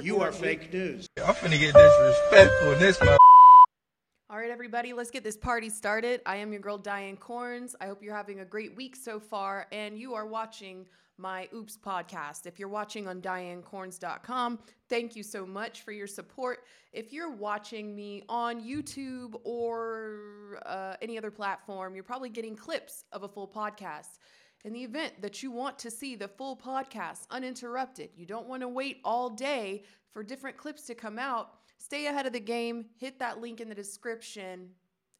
You are fake news. I'm finna get disrespectful in this mother. All right, everybody, let's get this party started. I am your girl, Diane Corns. I hope you're having a great week so far, and you are watching my Oops podcast. If you're watching on dianecorns.com, thank you so much for your support. If you're watching me on YouTube or uh, any other platform, you're probably getting clips of a full podcast. In the event that you want to see the full podcast uninterrupted, you don't want to wait all day for different clips to come out, stay ahead of the game, hit that link in the description,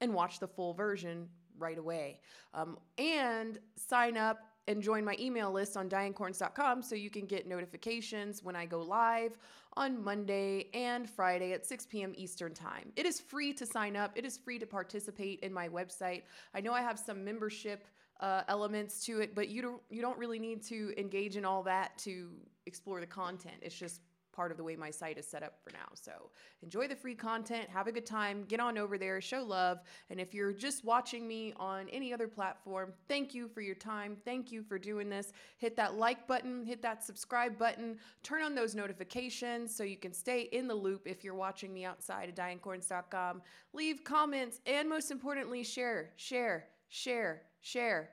and watch the full version right away. Um, and sign up and join my email list on dianecorns.com so you can get notifications when I go live on Monday and Friday at 6 p.m. Eastern Time. It is free to sign up, it is free to participate in my website. I know I have some membership uh, elements to it, but you don't you don't really need to engage in all that to explore the content. It's just part of the way my site is set up for now. So enjoy the free content, have a good time, get on over there, show love. And if you're just watching me on any other platform, thank you for your time. Thank you for doing this. Hit that like button, hit that subscribe button, turn on those notifications so you can stay in the loop if you're watching me outside of dianecorns.com. Leave comments and most importantly, share, share, share, share.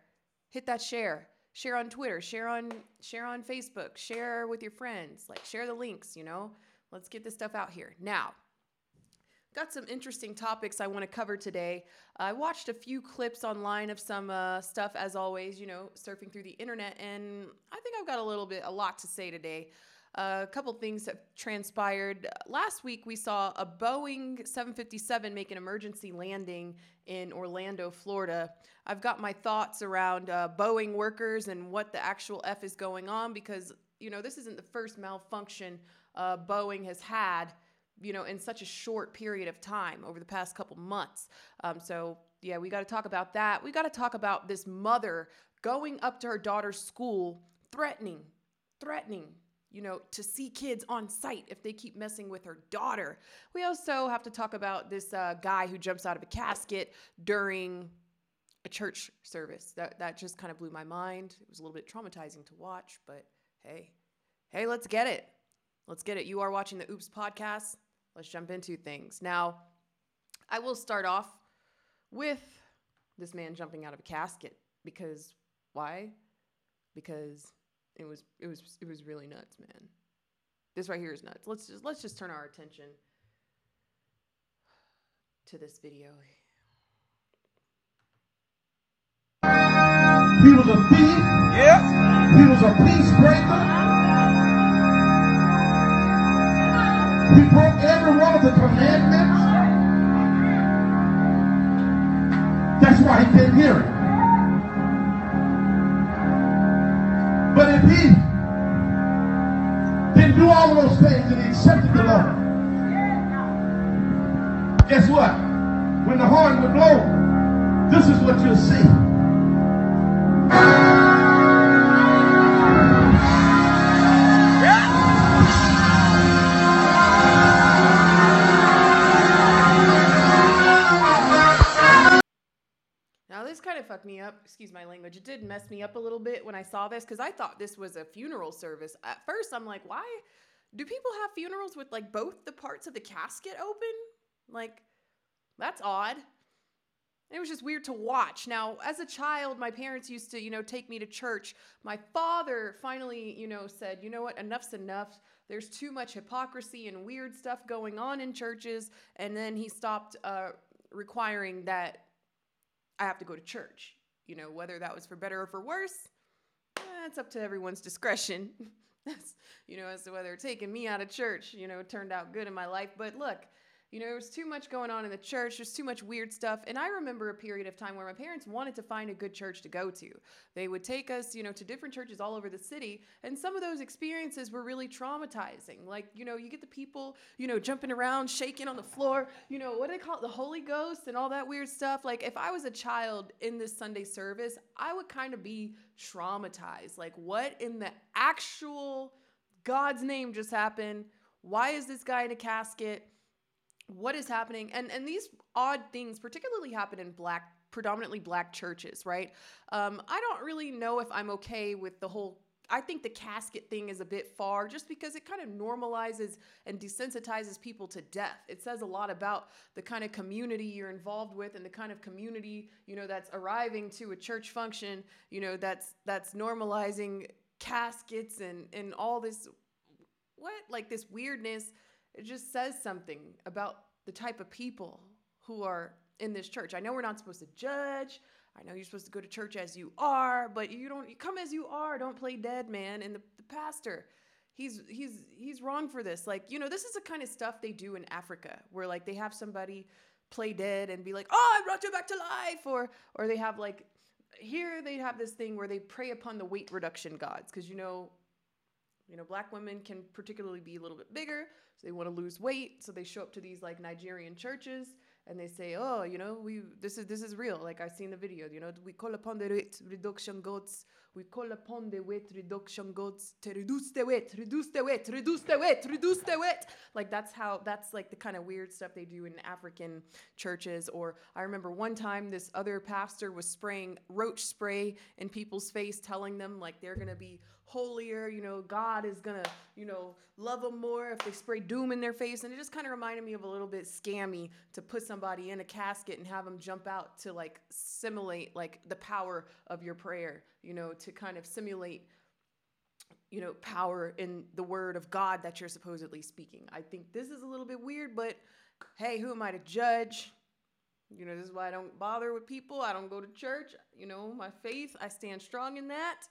Hit that share share on Twitter, share on share on Facebook, share with your friends, like share the links, you know. Let's get this stuff out here. Now, got some interesting topics I want to cover today. I watched a few clips online of some uh, stuff, as always, you know, surfing through the internet, and I think I've got a little bit, a lot to say today. A couple things have transpired. Last week, we saw a Boeing 757 make an emergency landing in Orlando, Florida. I've got my thoughts around uh, Boeing workers and what the actual F is going on because, you know, this isn't the first malfunction uh, Boeing has had, you know, in such a short period of time over the past couple months. Um, so, yeah, we got to talk about that. We got to talk about this mother going up to her daughter's school, threatening, threatening you know, to see kids on site if they keep messing with her daughter. We also have to talk about this uh, guy who jumps out of a casket during a church service. That that just kind of blew my mind. It was a little bit traumatizing to watch, but hey, hey, let's get it. Let's get it. You are watching the Oops podcast. Let's jump into things. Now, I will start off with this man jumping out of a casket because why? Because it was it was it was really nuts, man. This right here is nuts. Let's just let's just turn our attention to this video. He was a thief. Yeah. He was a peace breaker. He broke every one of the commandments. That's why he couldn't hear he didn't do all those things and he accepted the Lord, guess what? When the horn would blow, this is what you'll see. Of fucked me up. Excuse my language. It did mess me up a little bit when I saw this because I thought this was a funeral service. At first, I'm like, why do people have funerals with like both the parts of the casket open? Like, that's odd. It was just weird to watch. Now, as a child, my parents used to, you know, take me to church. My father finally, you know, said, you know what, enough's enough. There's too much hypocrisy and weird stuff going on in churches. And then he stopped uh, requiring that I have to go to church. You know, whether that was for better or for worse, eh, up to everyone's discretion. That's, you know, as to whether taking me out of church, you know, turned out good in my life. But look, you know, there was too much going on in the church. There's too much weird stuff. And I remember a period of time where my parents wanted to find a good church to go to. They would take us, you know, to different churches all over the city. And some of those experiences were really traumatizing. Like, you know, you get the people, you know, jumping around, shaking on the floor, you know, what do they call it? The Holy Ghost and all that weird stuff. Like, if I was a child in this Sunday service, I would kind of be traumatized. Like, what in the actual God's name just happened? Why is this guy in a casket? What is happening and and these odd things particularly happen in black predominantly black churches right um, i don't really know if i'm okay with the whole I think the casket thing is a bit far just because it kind of normalizes and desensitizes people to death. It says a lot about the kind of community you're involved with and the kind of community, you know, that's arriving to a church function, you know, that's that's normalizing caskets and and all this what like this weirdness. It just says something about the type of people who are in this church. I know we're not supposed to judge. I know you're supposed to go to church as you are, but you don't you come as you are. Don't play dead, man. And the, the pastor, he's he's he's wrong for this. Like, you know, this is the kind of stuff they do in Africa where like they have somebody play dead and be like, "Oh, I brought you back to life," or or they have like here they have this thing where they prey upon the weight reduction gods because you know you know black women can particularly be a little bit bigger so they want to lose weight so they show up to these like nigerian churches and they say, "Oh, you know, we this is this is real." Like I've seen the video. You know, we call upon the weight reduction gods. We call upon the weight reduction gods to reduce the weight, reduce the weight, reduce the weight, reduce the weight. Like that's how that's like the kind of weird stuff they do in African churches. Or I remember one time this other pastor was spraying roach spray in people's face, telling them like they're gonna be holier. You know, God is gonna you know love them more if they spray doom in their face. And it just kind of reminded me of a little bit scammy to put somebody in a casket and have them jump out to like simulate like the power of your prayer, you know, to kind of simulate you know, power in the word of God that you're supposedly speaking. I think this is a little bit weird, but hey, who am I to judge? You know, this is why I don't bother with people. I don't go to church. You know, my faith, I stand strong in that.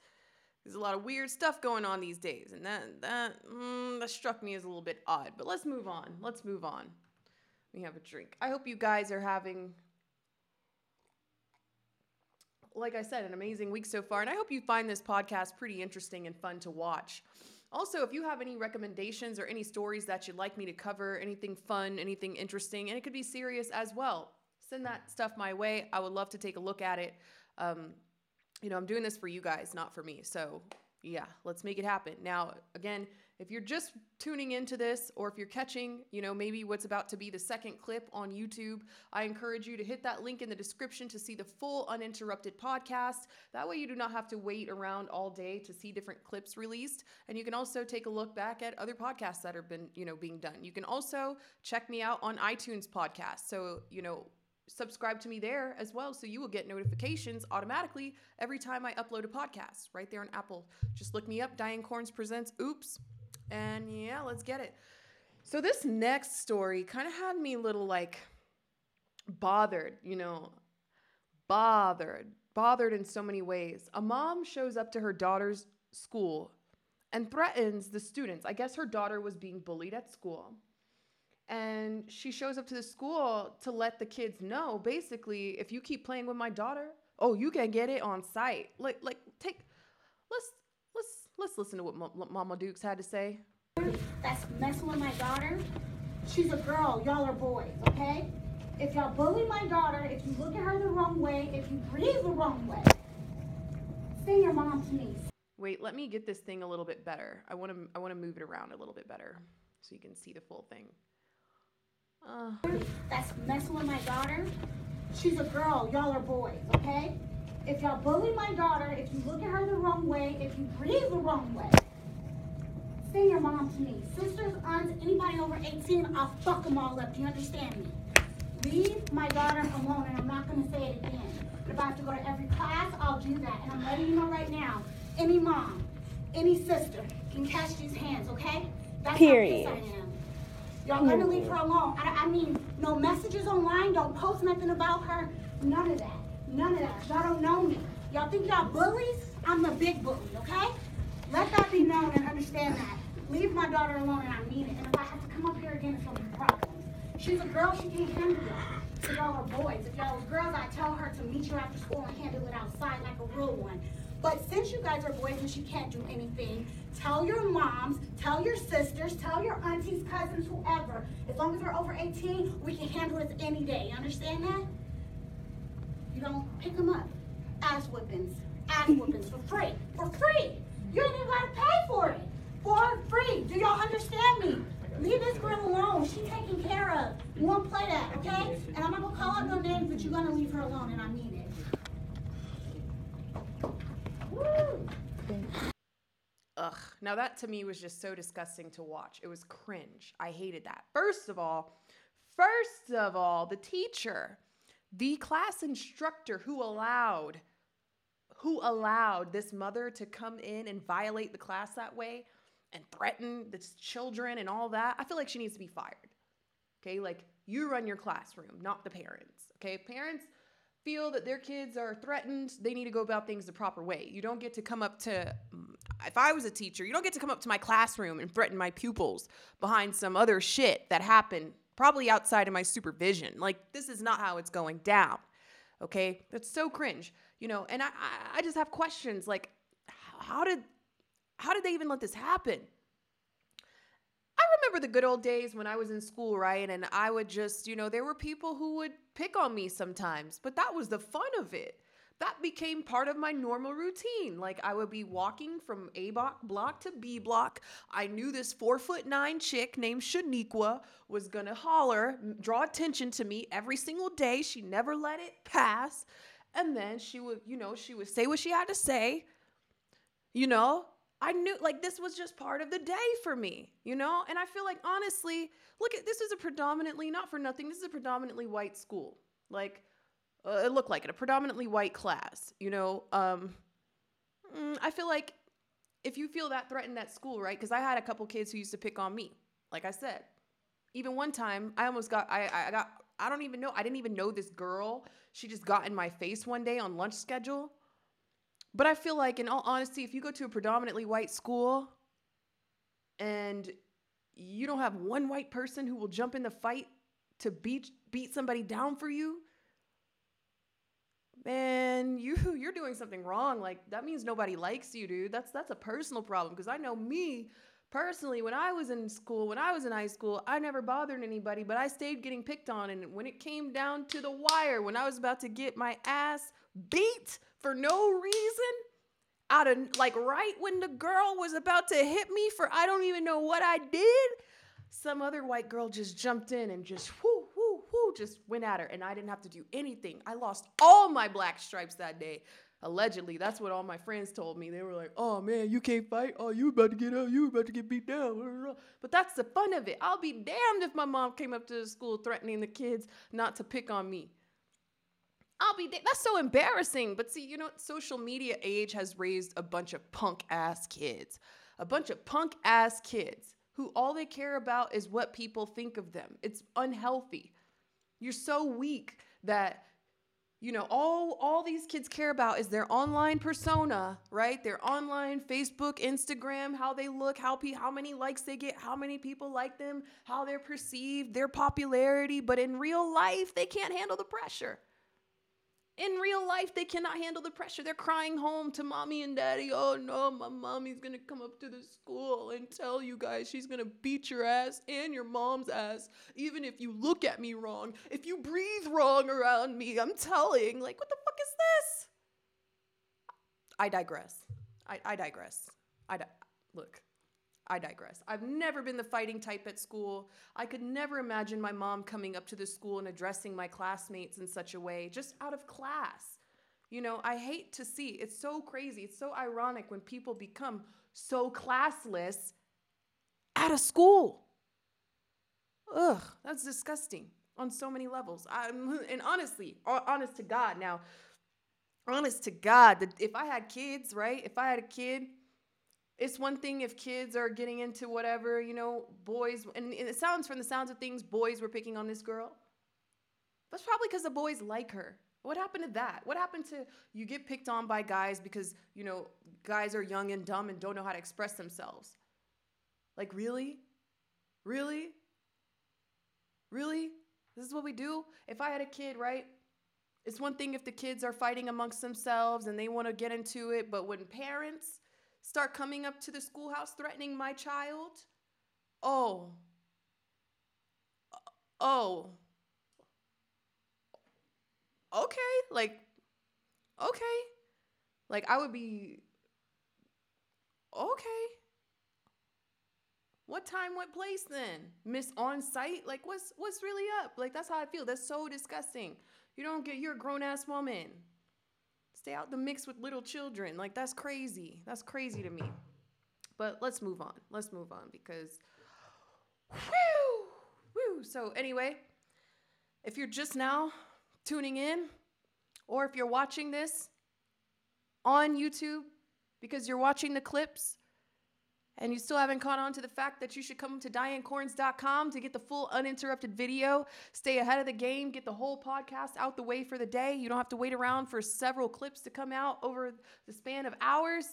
There's a lot of weird stuff going on these days, and that that mm, that struck me as a little bit odd. But let's move on. Let's move on me have a drink. I hope you guys are having, like I said, an amazing week so far. And I hope you find this podcast pretty interesting and fun to watch. Also, if you have any recommendations or any stories that you'd like me to cover, anything fun, anything interesting, and it could be serious as well, send that stuff my way. I would love to take a look at it. Um, you know, I'm doing this for you guys, not for me. So, yeah, let's make it happen. Now, again, if you're just tuning into this or if you're catching, you know, maybe what's about to be the second clip on YouTube, I encourage you to hit that link in the description to see the full uninterrupted podcast. That way you do not have to wait around all day to see different clips released. And you can also take a look back at other podcasts that have been, you know, being done. You can also check me out on iTunes podcast. So, you know, subscribe to me there as well so you will get notifications automatically every time I upload a podcast right there on Apple. Just look me up, Diane Corns Presents Oops. And yeah, let's get it. So this next story kind of had me a little like bothered, you know, bothered, bothered in so many ways. A mom shows up to her daughter's school and threatens the students. I guess her daughter was being bullied at school. And she shows up to the school to let the kids know basically, if you keep playing with my daughter, oh, you can get it on sight. Like, like, take, let's let's let's listen to what M- Mama Dukes had to say. That's messing with my daughter. She's a girl. Y'all are boys, okay? If y'all bully my daughter, if you look at her the wrong way, if you breathe the wrong way, send your mom to me. Wait, let me get this thing a little bit better. I want to I want to move it around a little bit better so you can see the full thing. Uh. That's messing with my daughter. She's a girl. Y'all are boys, okay? If y'all bully my daughter, if you look at her the wrong way, if you breathe the wrong way, send your mom to me. Sisters, aunts, anybody over 18, I'll fuck them all up. Do you understand me? Leave my daughter alone, and I'm not going to say it again. But if I have to go to every class, I'll do that. And I'm letting you know right now, any mom, any sister can catch these hands, okay? That's Period. how pissed I am. Y'all gonna leave her alone. I, I mean, no messages online, don't post nothing about her, none of that. None of that. Y'all don't know me. Y'all think y'all bullies? I'm the big bully, okay? Let that be known and understand that. Leave my daughter alone and I mean it. And if I have to come up here again, it's gonna be problems. She's a girl, she can't handle y'all. If y'all are boys, if y'all are girls, I tell her to meet you after school and handle it outside like a real one. But since you guys are boys and she can't do anything, tell your moms, tell your sisters, tell your aunties, cousins, whoever. As long as we're over 18, we can handle it any day. You understand that? You don't pick them up. Ass whippings. Ass whippings for free. For free. You ain't even gotta pay for it. For free. Do y'all understand me? Leave this girl alone. She's taken care of. You won't play that, okay? And I'm not gonna call out no names, but you're gonna leave her alone, and I mean Woo! now that to me was just so disgusting to watch. It was cringe. I hated that. First of all, first of all, the teacher, the class instructor who allowed who allowed this mother to come in and violate the class that way and threaten the children and all that. I feel like she needs to be fired. Okay? Like you run your classroom, not the parents. Okay? Parents feel that their kids are threatened, they need to go about things the proper way. You don't get to come up to, if I was a teacher, you don't get to come up to my classroom and threaten my pupils behind some other shit that happened probably outside of my supervision. Like, this is not how it's going down. Okay? That's so cringe, you know, and I, I, I just have questions like, how did, how did they even let this happen? Remember the good old days when I was in school, right? And I would just, you know, there were people who would pick on me sometimes, but that was the fun of it. That became part of my normal routine. Like I would be walking from A block, block to B block. I knew this four foot nine chick named Shaniqua was gonna holler, draw attention to me every single day. She never let it pass. And then she would, you know, she would say what she had to say, you know, I knew like this was just part of the day for me, you know? And I feel like honestly, look at this is a predominantly not for nothing, this is a predominantly white school. Like uh, it looked like it, a predominantly white class, you know? Um mm, I feel like if you feel that threatened at school, right? Cuz I had a couple kids who used to pick on me. Like I said, even one time I almost got I I got I don't even know, I didn't even know this girl. She just got in my face one day on lunch schedule but I feel like, in all honesty, if you go to a predominantly white school and you don't have one white person who will jump in the fight to beat beat somebody down for you, man, you you're doing something wrong. Like that means nobody likes you, dude. That's that's a personal problem because I know me personally when I was in school, when I was in high school, I never bothered anybody, but I stayed getting picked on and when it came down to the wire, when I was about to get my ass beat for no reason out of like right when the girl was about to hit me for I don't even know what I did, some other white girl just jumped in and just whoo whoo whoo just went at her and I didn't have to do anything. I lost all my black stripes that day. Allegedly, that's what all my friends told me. They were like, "Oh man, you can't fight. Oh, you about to get out. You about to get beat down." But that's the fun of it. I'll be damned if my mom came up to the school threatening the kids not to pick on me. I'll be that's so embarrassing. But see, you know, social media age has raised a bunch of punk ass kids. A bunch of punk ass kids who all they care about is what people think of them. It's unhealthy. You're so weak that you know all all these kids care about is their online persona right their online facebook instagram how they look how pe- how many likes they get how many people like them how they're perceived their popularity but in real life they can't handle the pressure in real life, they cannot handle the pressure. They're crying home to mommy and daddy. Oh no, my mommy's gonna come up to the school and tell you guys she's gonna beat your ass and your mom's ass, even if you look at me wrong. If you breathe wrong around me, I'm telling. Like, what the fuck is this? I digress. I, I digress. I di- look. I digress. I've never been the fighting type at school. I could never imagine my mom coming up to the school and addressing my classmates in such a way, just out of class. You know, I hate to see it's so crazy. It's so ironic when people become so classless at a school. Ugh, that's disgusting on so many levels. I'm, and honestly, honest to God, now, honest to God, if I had kids, right? If I had a kid, it's one thing if kids are getting into whatever, you know, boys, and it sounds from the sounds of things, boys were picking on this girl. That's probably because the boys like her. What happened to that? What happened to you get picked on by guys because, you know, guys are young and dumb and don't know how to express themselves? Like, really? Really? Really? This is what we do? If I had a kid, right? It's one thing if the kids are fighting amongst themselves and they want to get into it, but when parents, start coming up to the schoolhouse threatening my child? Oh. Oh. Okay. Like, okay. Like, I would be. Okay. What time, what place then? Miss on site? Like what's what's really up? Like that's how I feel. That's so disgusting. You don't get you're a grown ass woman. Stay out the mix with little children. Like, that's crazy. That's crazy to me. But let's move on. Let's move on because, whew, whew. So, anyway, if you're just now tuning in, or if you're watching this on YouTube because you're watching the clips and you still haven't caught on to the fact that you should come to dianecorns.com to get the full uninterrupted video, stay ahead of the game, get the whole podcast out the way for the day. You don't have to wait around for several clips to come out over the span of hours.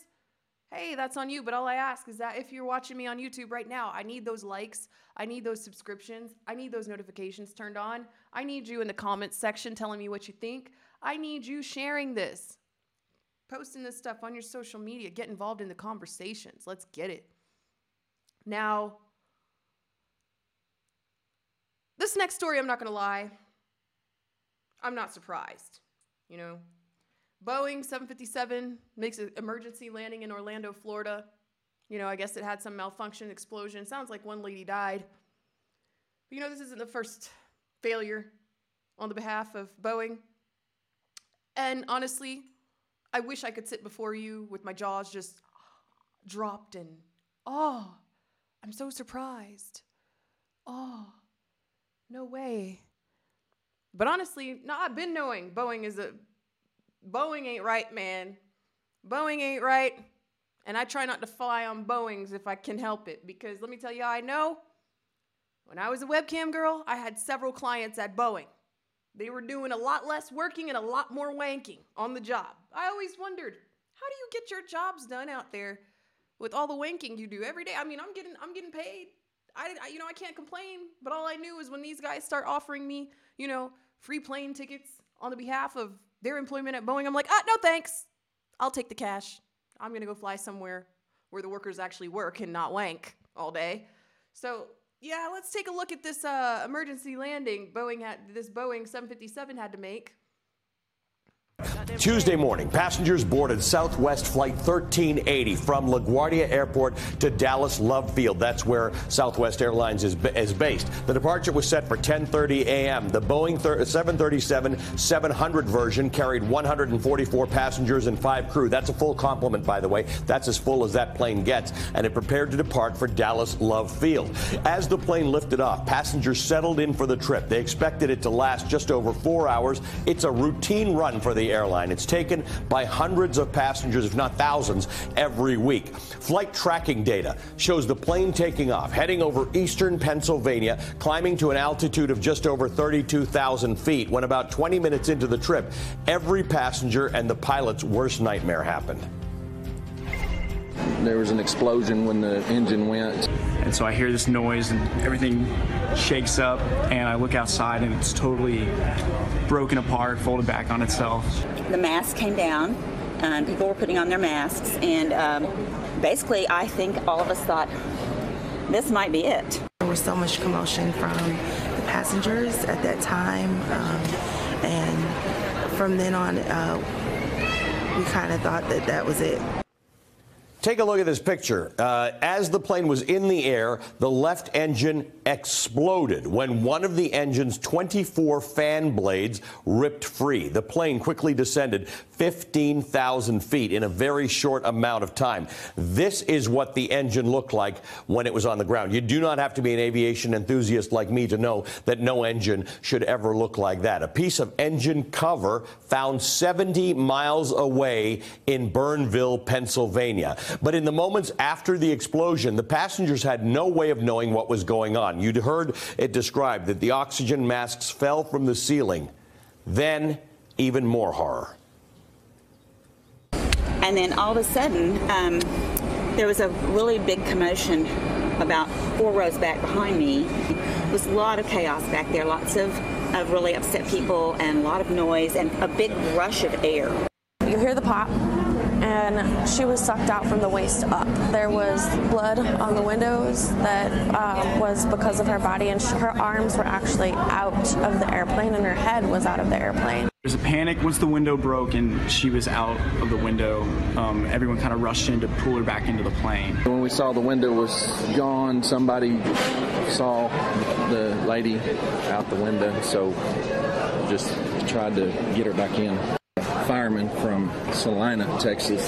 Hey, that's on you. But all I ask is that if you're watching me on YouTube right now, I need those likes. I need those subscriptions. I need those notifications turned on. I need you in the comments section telling me what you think. I need you sharing this, posting this stuff on your social media. Get involved in the conversations. Let's get it. Now, this next story, I'm not going to lie, I'm not surprised. You know, Boeing 757 makes an emergency landing in Orlando, Florida. You know, I guess it had some malfunction, explosion. Sounds like one lady died. But you know, this isn't the first failure on the behalf of Boeing. And honestly, I wish I could sit before you with my jaws just dropped and, oh, I'm so surprised. Oh, no way. But honestly, no, I've been knowing Boeing is a Boeing ain't right, man. Boeing ain't right. And I try not to fly on Boeings if I can help it because let me tell you, I know when I was a webcam girl, I had several clients at Boeing. They were doing a lot less working and a lot more wanking on the job. I always wondered, how do you get your jobs done out there with all the wanking you do every day? I mean, I'm getting I'm getting paid. I, I you know, I can't complain, but all I knew is when these guys start offering me, you know, free plane tickets on the behalf of their employment at Boeing, I'm like, "Ah, no thanks. I'll take the cash. I'm to go fly somewhere where the workers actually work and not wank all day." So, yeah, let's take a look at this uh, emergency landing Boeing had this Boeing 757 had to make. Tuesday morning, passengers boarded Southwest Flight 1380 from LaGuardia Airport to Dallas Love Field. That's where Southwest Airlines is, is based. The departure was set for 10:30 a.m. The Boeing 737-700 version carried 144 passengers and five crew. That's a full complement, by the way. That's as full as that plane gets, and it prepared to depart for Dallas Love Field. As the plane lifted off, passengers settled in for the trip. They expected it to last just over four hours. It's a routine run for the airline. It's taken by hundreds of passengers, if not thousands, every week. Flight tracking data shows the plane taking off, heading over eastern Pennsylvania, climbing to an altitude of just over 32,000 feet. When about 20 minutes into the trip, every passenger and the pilot's worst nightmare happened. There was an explosion when the engine went. And so I hear this noise and everything shakes up and I look outside and it's totally broken apart, folded back on itself. the mask came down and people were putting on their masks and um, basically i think all of us thought this might be it There was so much commotion from the passengers at that time, um, and from then on, uh, we kind of thought that that was it. Take a look at this picture. Uh, as the plane was in the air, the left engine exploded when one of the engine's 24 fan blades ripped free. The plane quickly descended 15,000 feet in a very short amount of time. This is what the engine looked like when it was on the ground. You do not have to be an aviation enthusiast like me to know that no engine should ever look like that. A piece of engine cover found 70 miles away in Bernville, Pennsylvania. But in the moments after the explosion, the passengers had no way of knowing what was going on. You'd heard it described that the oxygen masks fell from the ceiling. Then, even more horror. and then all of a sudden um, there was a really big commotion about four rows back behind me there was a lot of chaos back there lots of, of really upset people and a lot of noise and a big rush of air You hear the pop, and she was sucked out from the waist up. There was blood on the windows that um, was because of her body, and sh- her arms were actually out of the airplane, and her head was out of the airplane. There was a panic once the window broke and she was out of the window. Um, everyone kind of rushed in to pull her back into the plane. When we saw the window was gone, somebody saw the lady out the window, so just tried to get her back in. Fire firemen from Celina, Texas,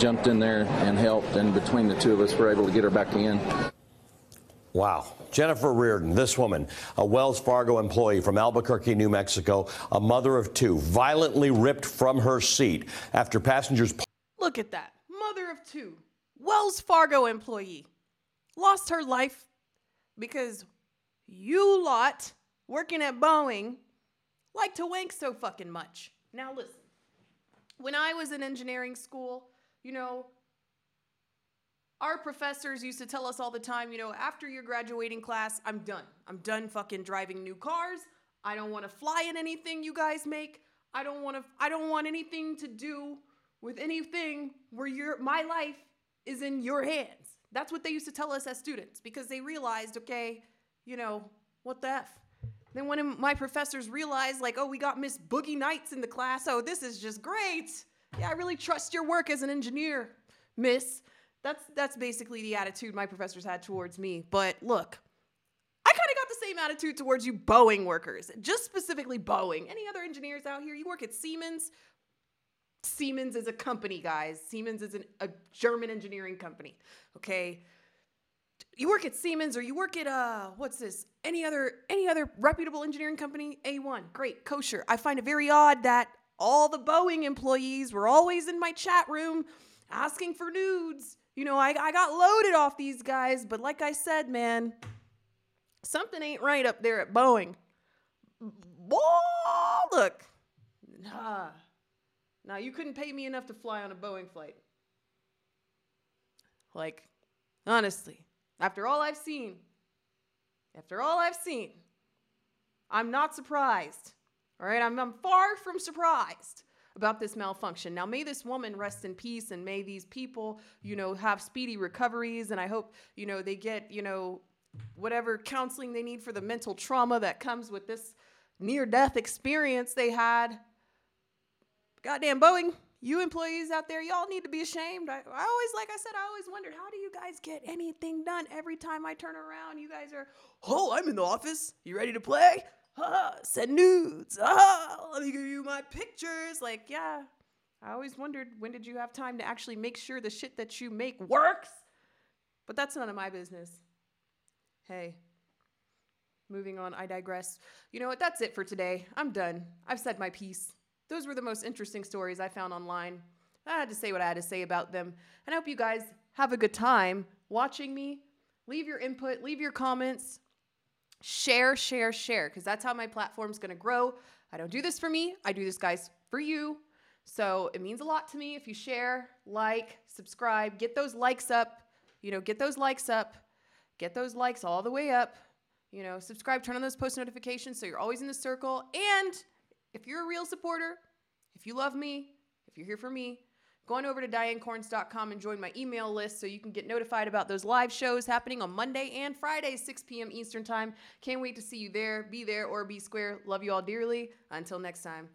jumped in there and helped, and between the two of us, we're able to get her back in. Wow. Jennifer Riordan, this woman, a Wells Fargo employee from Albuquerque, New Mexico, a mother of two, violently ripped from her seat after passengers. Look at that. Mother of two. Wells Fargo employee. Lost her life because you lot working at Boeing like to wank so fucking much. Now listen. When I was in engineering school, you know, our professors used to tell us all the time, you know, after your graduating class, I'm done. I'm done fucking driving new cars. I don't want to fly in anything you guys make. I don't want to I don't want anything to do with anything where your my life is in your hands. That's what they used to tell us as students because they realized, okay, you know, what the F? Then when my professors realized, like, oh, we got Miss Boogie Nights in the class. Oh, this is just great. Yeah, I really trust your work as an engineer, Miss. That's that's basically the attitude my professors had towards me. But look, I kind of got the same attitude towards you Boeing workers, just specifically Boeing. Any other engineers out here? You work at Siemens. Siemens is a company, guys. Siemens is an, a German engineering company. Okay. You work at Siemens or you work at uh what's this? Any other any other reputable engineering company? A1. Great. Kosher. I find it very odd that all the Boeing employees were always in my chat room asking for nudes you know, I, I got loaded off these guys, but like I said, man, something ain't right up there at Boeing. Boy, look. Nah. Now, you couldn't pay me enough to fly on a Boeing flight. Like, honestly, after all I've seen, after all I've seen, I'm not surprised. All right, I'm, I'm far from surprised about this malfunction. Now, may this woman rest in peace and may these people, you know, have speedy recoveries. And I hope, you know, they get, you know, whatever counseling they need for the mental trauma that comes with this near death experience they had. Goddamn Boeing, you employees out there, y'all need to be ashamed. I, I, always, like I said, I always wondered, how do you guys get anything done? Every time I turn around, you guys are, oh, I'm in the office. You ready to play? ah, send nudes. Ah, let me give you my pictures. Like, yeah. I always wondered when did you have time to actually make sure the shit that you make works? But that's none of my business. Hey, moving on, I digress. You know what? That's it for today. I'm done. I've said my piece. Those were the most interesting stories I found online. I had to say what I had to say about them. And I hope you guys have a good time watching me. Leave your input, leave your comments share, share, share, because that's how my platform's gonna grow. I don't do this for me, I do this, guys, for you. So it means a lot to me if you share, like, subscribe, get those likes up, you know, get those likes up, get those likes all the way up, you know, subscribe, turn on those post notifications so you're always in the circle. And if you're a real supporter, if you love me, if you're here for me, go on over to dianecorns.com and join my email list so you can get notified about those live shows happening on Monday and Friday, 6 p.m. Eastern Time. Can't wait to see you there. Be there or be square. Love you all dearly. Until next time.